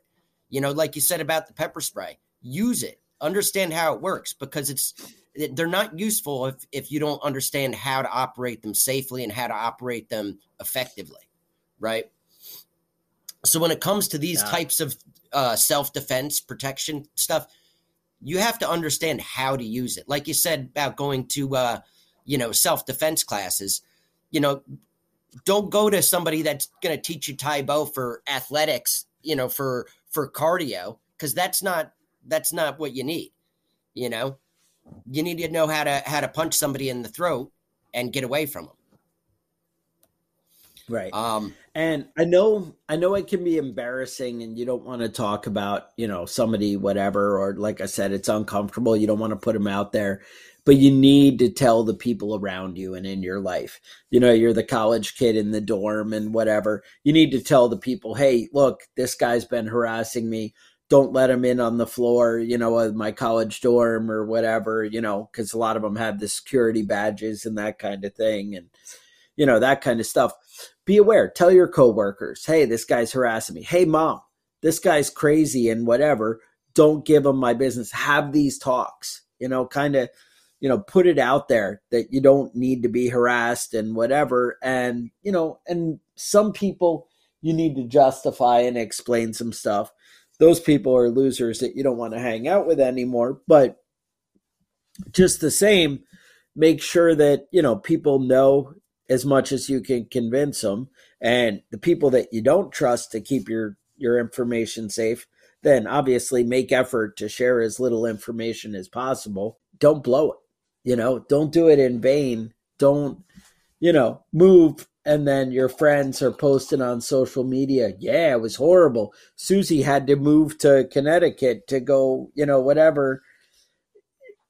B: You know, like you said about the pepper spray, use it. Understand how it works because it's they're not useful if if you don't understand how to operate them safely and how to operate them effectively, right? So when it comes to these
A: Yeah.
B: types of uh, self defense protection stuff, you have to understand how to use it. Like you said about going to, uh, you know, self defense classes. You know, don't go to somebody that's going to teach you Tae Bo for athletics. You know, for for cardio because that's not that's not what you need. You know, you need to know how to how to punch somebody in the throat and get away from them.
A: Right.
B: Um,
A: And I know I know it can be embarrassing and you don't want to talk about, you know, somebody whatever or like I said it's uncomfortable, you don't want to put them out there, but you need to tell the people around you and in your life. You know, you're the college kid in the dorm and whatever. You need to tell the people, "Hey, look, this guy's been harassing me. Don't let him in on the floor, you know, of my college dorm or whatever, you know, cuz a lot of them have the security badges and that kind of thing and you know, that kind of stuff be aware. Tell your coworkers, hey, this guy's harassing me. Hey, mom, this guy's crazy and whatever. Don't give him my business. Have these talks, you know, kind of, you know, put it out there that you don't need to be harassed and whatever. And, you know, and some people you need to justify and explain some stuff. Those people are losers that you don't want to hang out with anymore. But just the same, make sure that, you know, people know as much as you can convince them and the people that you don't trust to keep your your information safe then obviously make effort to share as little information as possible don't blow it you know don't do it in vain. Don't you know move. And then your friends are posting on social media yeah it was horrible. Susie had to move to connecticut to go you know whatever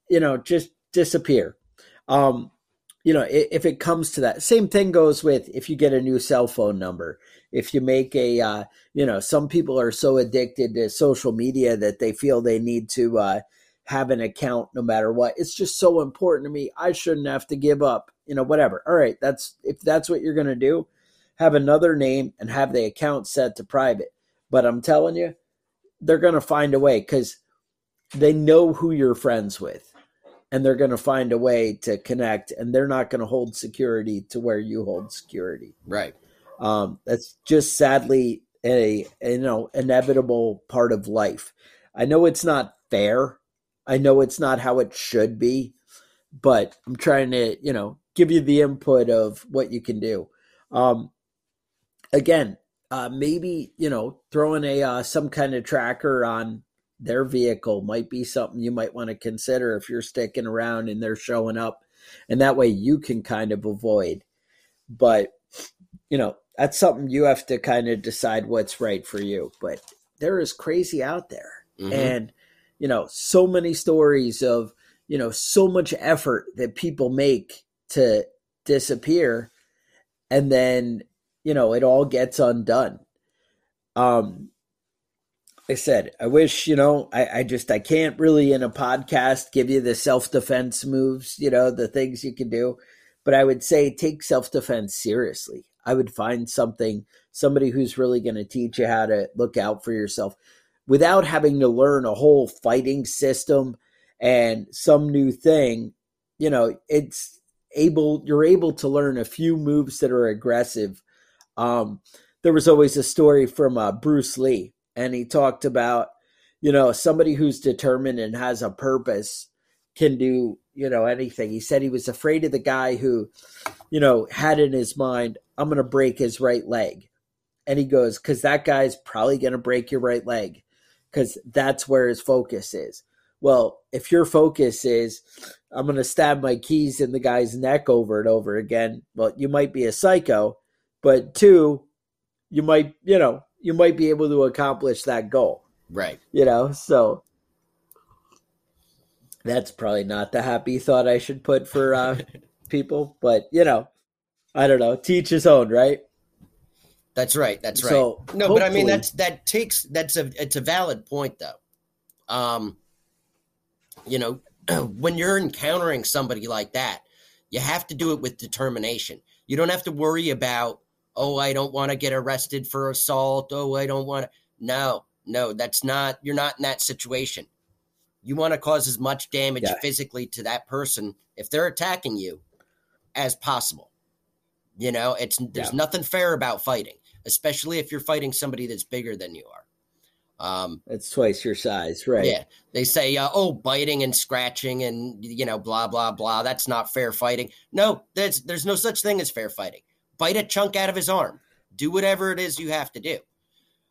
A: you know just disappear. Um you know, i- if it comes to that, same thing goes with if you get a new cell phone number. If you make a, uh, you know, some people are so addicted to social media that they feel they need to uh, have an account no matter what. It's just so important to me. I shouldn't have to give up, you know, whatever. All right, that's if that's what you're going to do, have another name and have the account set to private. But I'm telling you, they're going to find a way because they know who you're friends with and they're going to find a way to connect and they're not going to hold security to where you hold security
B: right.
A: um, that's just sadly a you know inevitable part of life i know it's not fair i know it's not how it should be but i'm trying to you know give you the input of what you can do. Um, again uh, maybe you know throwing a uh, some kind of tracker on their vehicle might be something you might want to consider if you're sticking around and they're showing up and that way you can kind of avoid. But you know that's something you have to kind of decide what's right for you but there is crazy out there.
B: Mhm.
A: and you know so many stories of you know so much effort that people make to disappear and then you know it all gets undone um I said, I wish, you know, I, I just, I can't really in a podcast give you the self defense moves, you know, the things you can do. But I would say take self defense seriously. I would find something, somebody who's really going to teach you how to look out for yourself without having to learn a whole fighting system and some new thing. You know, it's able, you're able to learn a few moves that are aggressive. Um, there was always a story from uh, Bruce Lee and he talked about you know somebody who's determined and has a purpose can do you know anything. He said he was afraid of the guy who, you know, had in his mind, I'm going to break his right leg. And he goes, because that guy's probably going to break your right leg because that's where his focus is. Well, if your focus is, I'm going to stab my keys in the guy's neck over and over again, well, you might be a psycho, but two, you might, you know, you might be able to accomplish that goal.
B: Right.
A: You know, so that's probably not the happy thought I should put for uh, (laughs) people, but you know, I don't know. Teach his own, right?
B: That's right. That's right.
A: So,
B: no, but I mean that's that takes that's a it's a valid point though. Um, you know, (clears throat) when you're encountering somebody like that, you have to do it with determination. You don't have to worry about oh I don't want to get arrested for assault. Oh I don't want to. No, no, that's not. You're not in that situation. You want to cause as much damage
A: Yeah.
B: physically to that person if they're attacking you as possible. You know, it's there's
A: Yeah.
B: nothing fair about fighting, especially if you're fighting somebody that's bigger than you are. Um,
A: It's twice your size, right?
B: yeah, they say, uh, oh, biting and scratching and you know, blah blah blah. That's not fair fighting. No, there's there's no such thing as fair fighting. Bite a chunk out of his arm. Do whatever it is you have to do.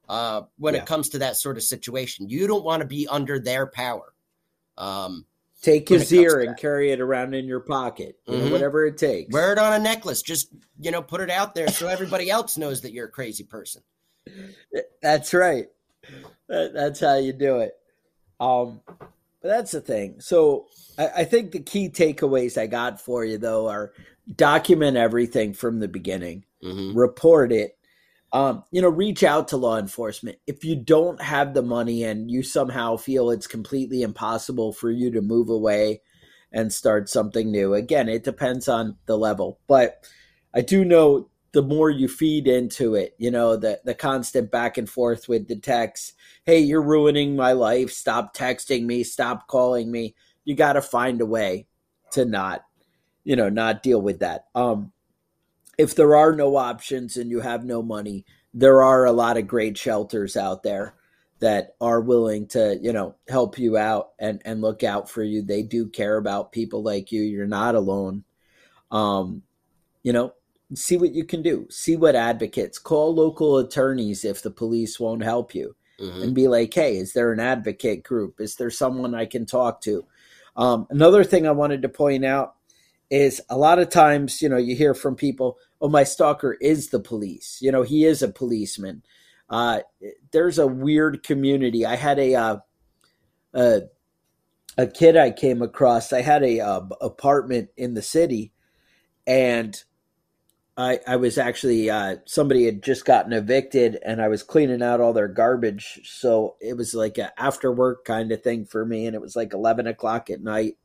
B: Uh, when
A: Yeah.
B: it comes to that sort of situation, you don't want to be under their power. Um,
A: Take his ear and carry it around in your pocket, you know,
B: Mhm.
A: whatever it takes.
B: wear it on a necklace. Just you know, put it out there so everybody else knows that you're a crazy person.
A: That's right. That, that's how you do it. Um, but that's the thing. So I, I think the key takeaways I got for you though are document everything from the beginning,
B: hmm
A: report it. Um, you know, reach out to law enforcement. If you don't have the money and you somehow feel it's completely impossible for you to move away and start something new, again, it depends on the level. But I do know the more you feed into it, you know, the the constant back and forth with the texts, hey, you're ruining my life, stop texting me, stop calling me. You got to find a way to not, you know, not deal with that. Um if there are no options and you have no money, there are a lot of great shelters out there that are willing to, you know, help you out and and look out for you. They do care about people like you. You're not alone. Um, you know, see what you can do. See what advocates. Call local attorneys if the police won't help you
B: hmm
A: and be like, hey, is there an advocate group? Is there someone I can talk to? Um, another thing I wanted to point out is a lot of times, you know, you hear from people, oh, my stalker is the police. You know, he is a policeman. Uh, there's a weird community. I had a, uh, a, a kid I came across. I had a uh, apartment in the city and I, I was actually uh, somebody had just gotten evicted and I was cleaning out all their garbage. So it was like a after work kind of thing for me. And it was like 11 o'clock at night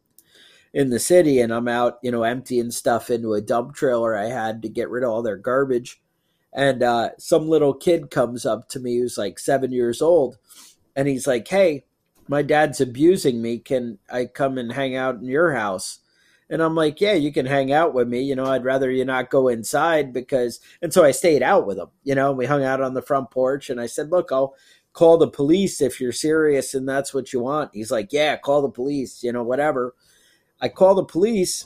A: in the city. And I'm out, you know, emptying stuff into a dump trailer I had to get rid of all their garbage. And uh, some little kid comes up to me who's like seven years old. And he's like, Hey, my dad's abusing me. Can I come and hang out in your house? And I'm like, yeah, you can hang out with me. You know, I'd rather you not go inside because. And so I stayed out with him. You know, we hung out on the front porch, and I said, look, I'll call the police if you're serious and that's what you want. He's like, yeah, call the police. You know, whatever. I call the police.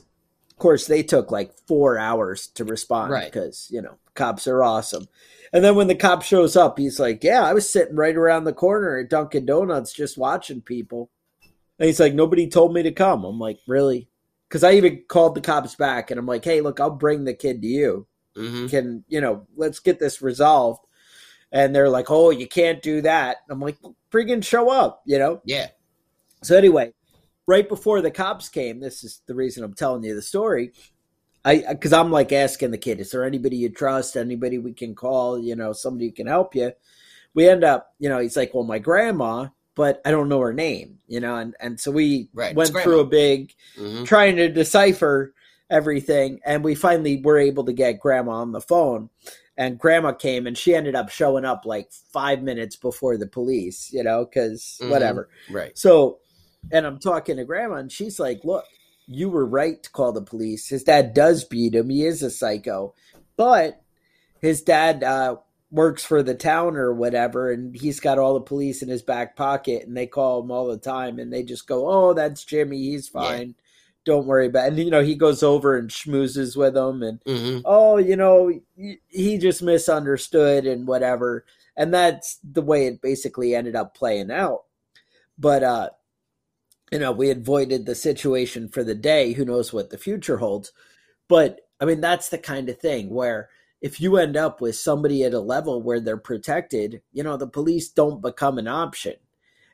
A: Of course, they took like four hours to respond
B: Right.
A: because you know cops are awesome. And then when the cop shows up, he's like, yeah, I was sitting right around the corner at Dunkin' Donuts just watching people. And he's like, nobody told me to come. I'm like, really? Because I even called the cops back and I'm like, hey, look, I'll bring the kid to you.
B: hmm
A: Can, you know, let's get this resolved. And they're like, oh, you can't do that. I'm like, friggin' show up, you know?
B: Yeah.
A: So anyway, right before the cops came, this is the reason I'm telling you the story. I because I'm like asking the kid, is there anybody you trust? Anybody we can call? You know, somebody who can help you. We end up, you know, he's like, well, my grandma, but I don't know her name, you know, and and so we
B: Right,
A: went through a big
B: hmm
A: trying to decipher everything, and we finally were able to get grandma on the phone. And grandma came, and she ended up showing up like five minutes before the police, you know, because
B: Mhm.
A: whatever.
B: Right.
A: So, and I'm talking to grandma, and she's like, Look, you were right to call the police. His dad does beat him. He is a psycho, but his dad uh, works for the town or whatever, and he's got all the police in his back pocket, and they call him all the time, and they just go, Oh, that's Jimmy. He's
B: Yeah.
A: fine. don't worry about." It. And you know, he goes over and schmoozes with him, and
B: hmm
A: oh, you know, he just misunderstood and whatever. And that's the way it basically ended up playing out. But uh, you know, we avoided the situation for the day. Who knows what the future holds? But I mean, that's the kind of thing where if you end up with somebody at a level where they're protected, you know, the police don't become an option.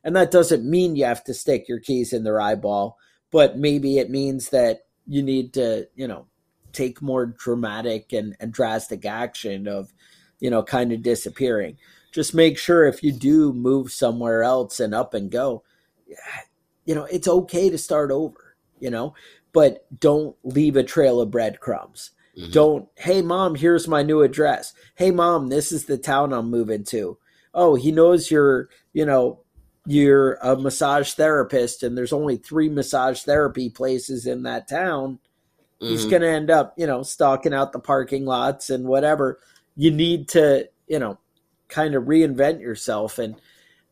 A: And that doesn't mean you have to stick your keys in their eyeball, but maybe it means that you need to, you know, take more dramatic and, and drastic action of, you know, kind of disappearing. Just make sure if you do move somewhere else and up and go, you know, it's okay to start over, you know, but don't leave a trail of breadcrumbs.
B: Mhm.
A: Don't, hey, mom, here's my new address. Hey, mom, this is the town I'm moving to. Oh, he knows you're, you know, you're a massage therapist and there's only three massage therapy places in that town. He's
B: Mhm.
A: going to end up, you know, stalking out the parking lots and whatever. You need to, you know, kind of reinvent yourself. And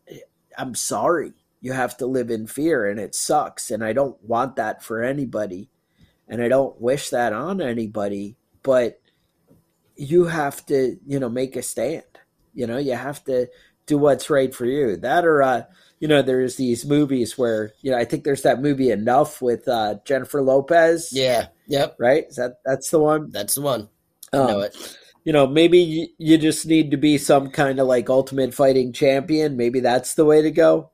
A: eh, I'm sorry, you have to live in fear and it sucks. And I don't want that for anybody. And I don't wish that on anybody. But you have to, you know, make a stand. You know, you have to do what's right for you. That or, uh, you know, there's these movies where, you know, I think there's that movie Enough with uh, Jennifer Lopez.
B: Yeah. Yep.
A: Right? Is that that's the one?
B: That's the one.
A: Um,
B: know it.
A: You know, maybe you, you just need to be some kind of like ultimate fighting champion. Maybe that's the way to go.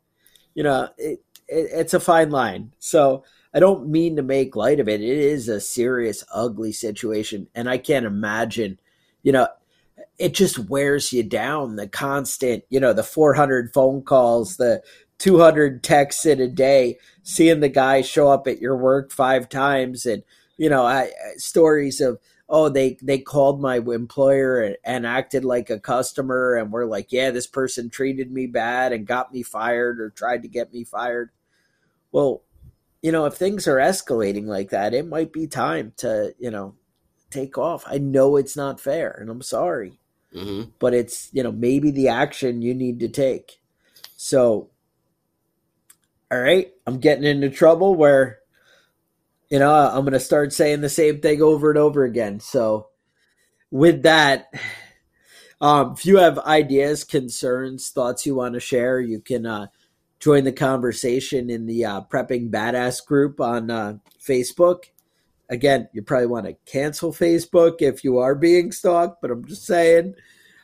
A: You know, it, it, it's a fine line. So I don't mean to make light of it. It is a serious, ugly situation. And I can't imagine, you know, it just wears you down. The constant, you know, the 400 phone calls, the 200 texts in a day, seeing the guy show up at your work five times, and you know, I, stories of oh they they called my employer and, and acted like a customer, and we're like, yeah, this person treated me bad and got me fired or tried to get me fired. Well, you know, if things are escalating like that, it might be time to you know take off. I know it's not fair, and I'm sorry
B: hmm
A: but it's you know maybe the action you need to take so all right i'm getting into trouble where you know i'm going to start saying the same thing over and over again. So with that um if you have ideas concerns thoughts you want to share you can uh join the conversation in the uh, prepping badass group on uh, facebook. Again you probably want to cancel facebook if you are being stalked but i'm just saying.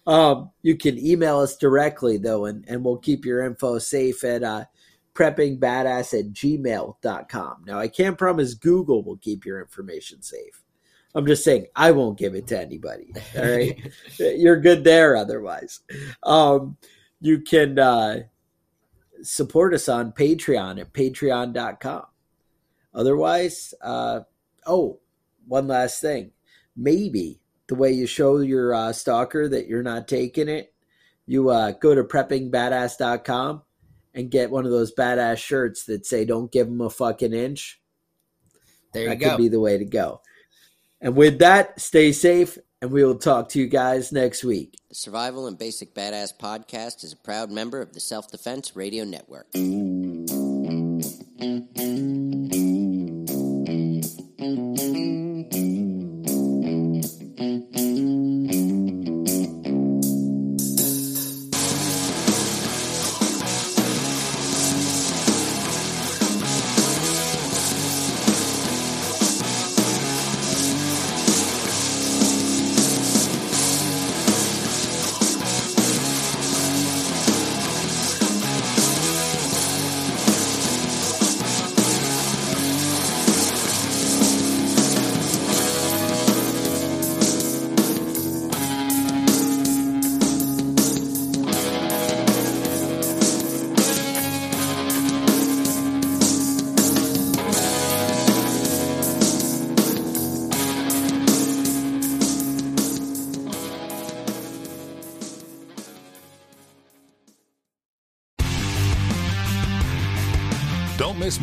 A: Um, you can email us directly though, and, and we'll keep your info safe at uh, preppingbadass at gmail.com. Now, I can't promise Google will keep your information safe. I'm just saying I won't give it to anybody. All right. (laughs) You're good there otherwise. Um, you can uh, support us on Patreon at patreon.com. Otherwise, uh, oh, one last thing. Maybe the way you show your uh, stalker that you're not taking it, you uh, go to preppingbadass.com and get one of those badass shirts that say "Don't give them a fucking inch."
B: There you
A: that
B: go.
A: could be the way to go. And with that, stay safe, and we will talk to you guys next week.
C: The Survival and Basic Badass podcast is a proud member of the Self Defense Radio Network.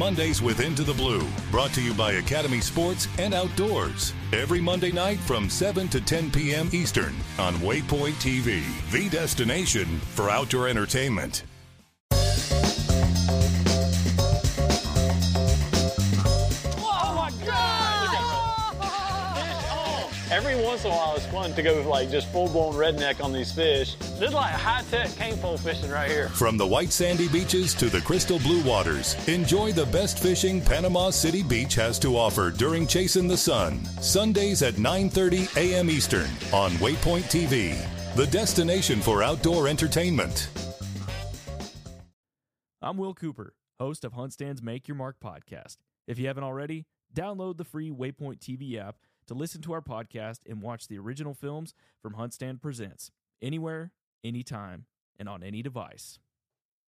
D: Mondays with Into the Blue, brought to you by Academy Sports and Outdoors. Every Monday night from 7 to 10 p.m. Eastern on Waypoint TV, the destination for outdoor entertainment.
E: Oh, Every once in a while, it's fun to go with like just full blown redneck on these fish this is like high tech cane pole fishing right here.
D: From the white sandy beaches to the crystal blue waters, enjoy the best fishing Panama City Beach has to offer during Chasing the Sun. Sundays at 9:30 a.m. Eastern on Waypoint TV, the destination for outdoor entertainment.
F: I'm Will Cooper, host of HuntStand's Make Your Mark podcast. If you haven't already, download the free Waypoint TV app to listen to our podcast and watch the original films from HuntStand Presents anywhere, anytime, and on any device.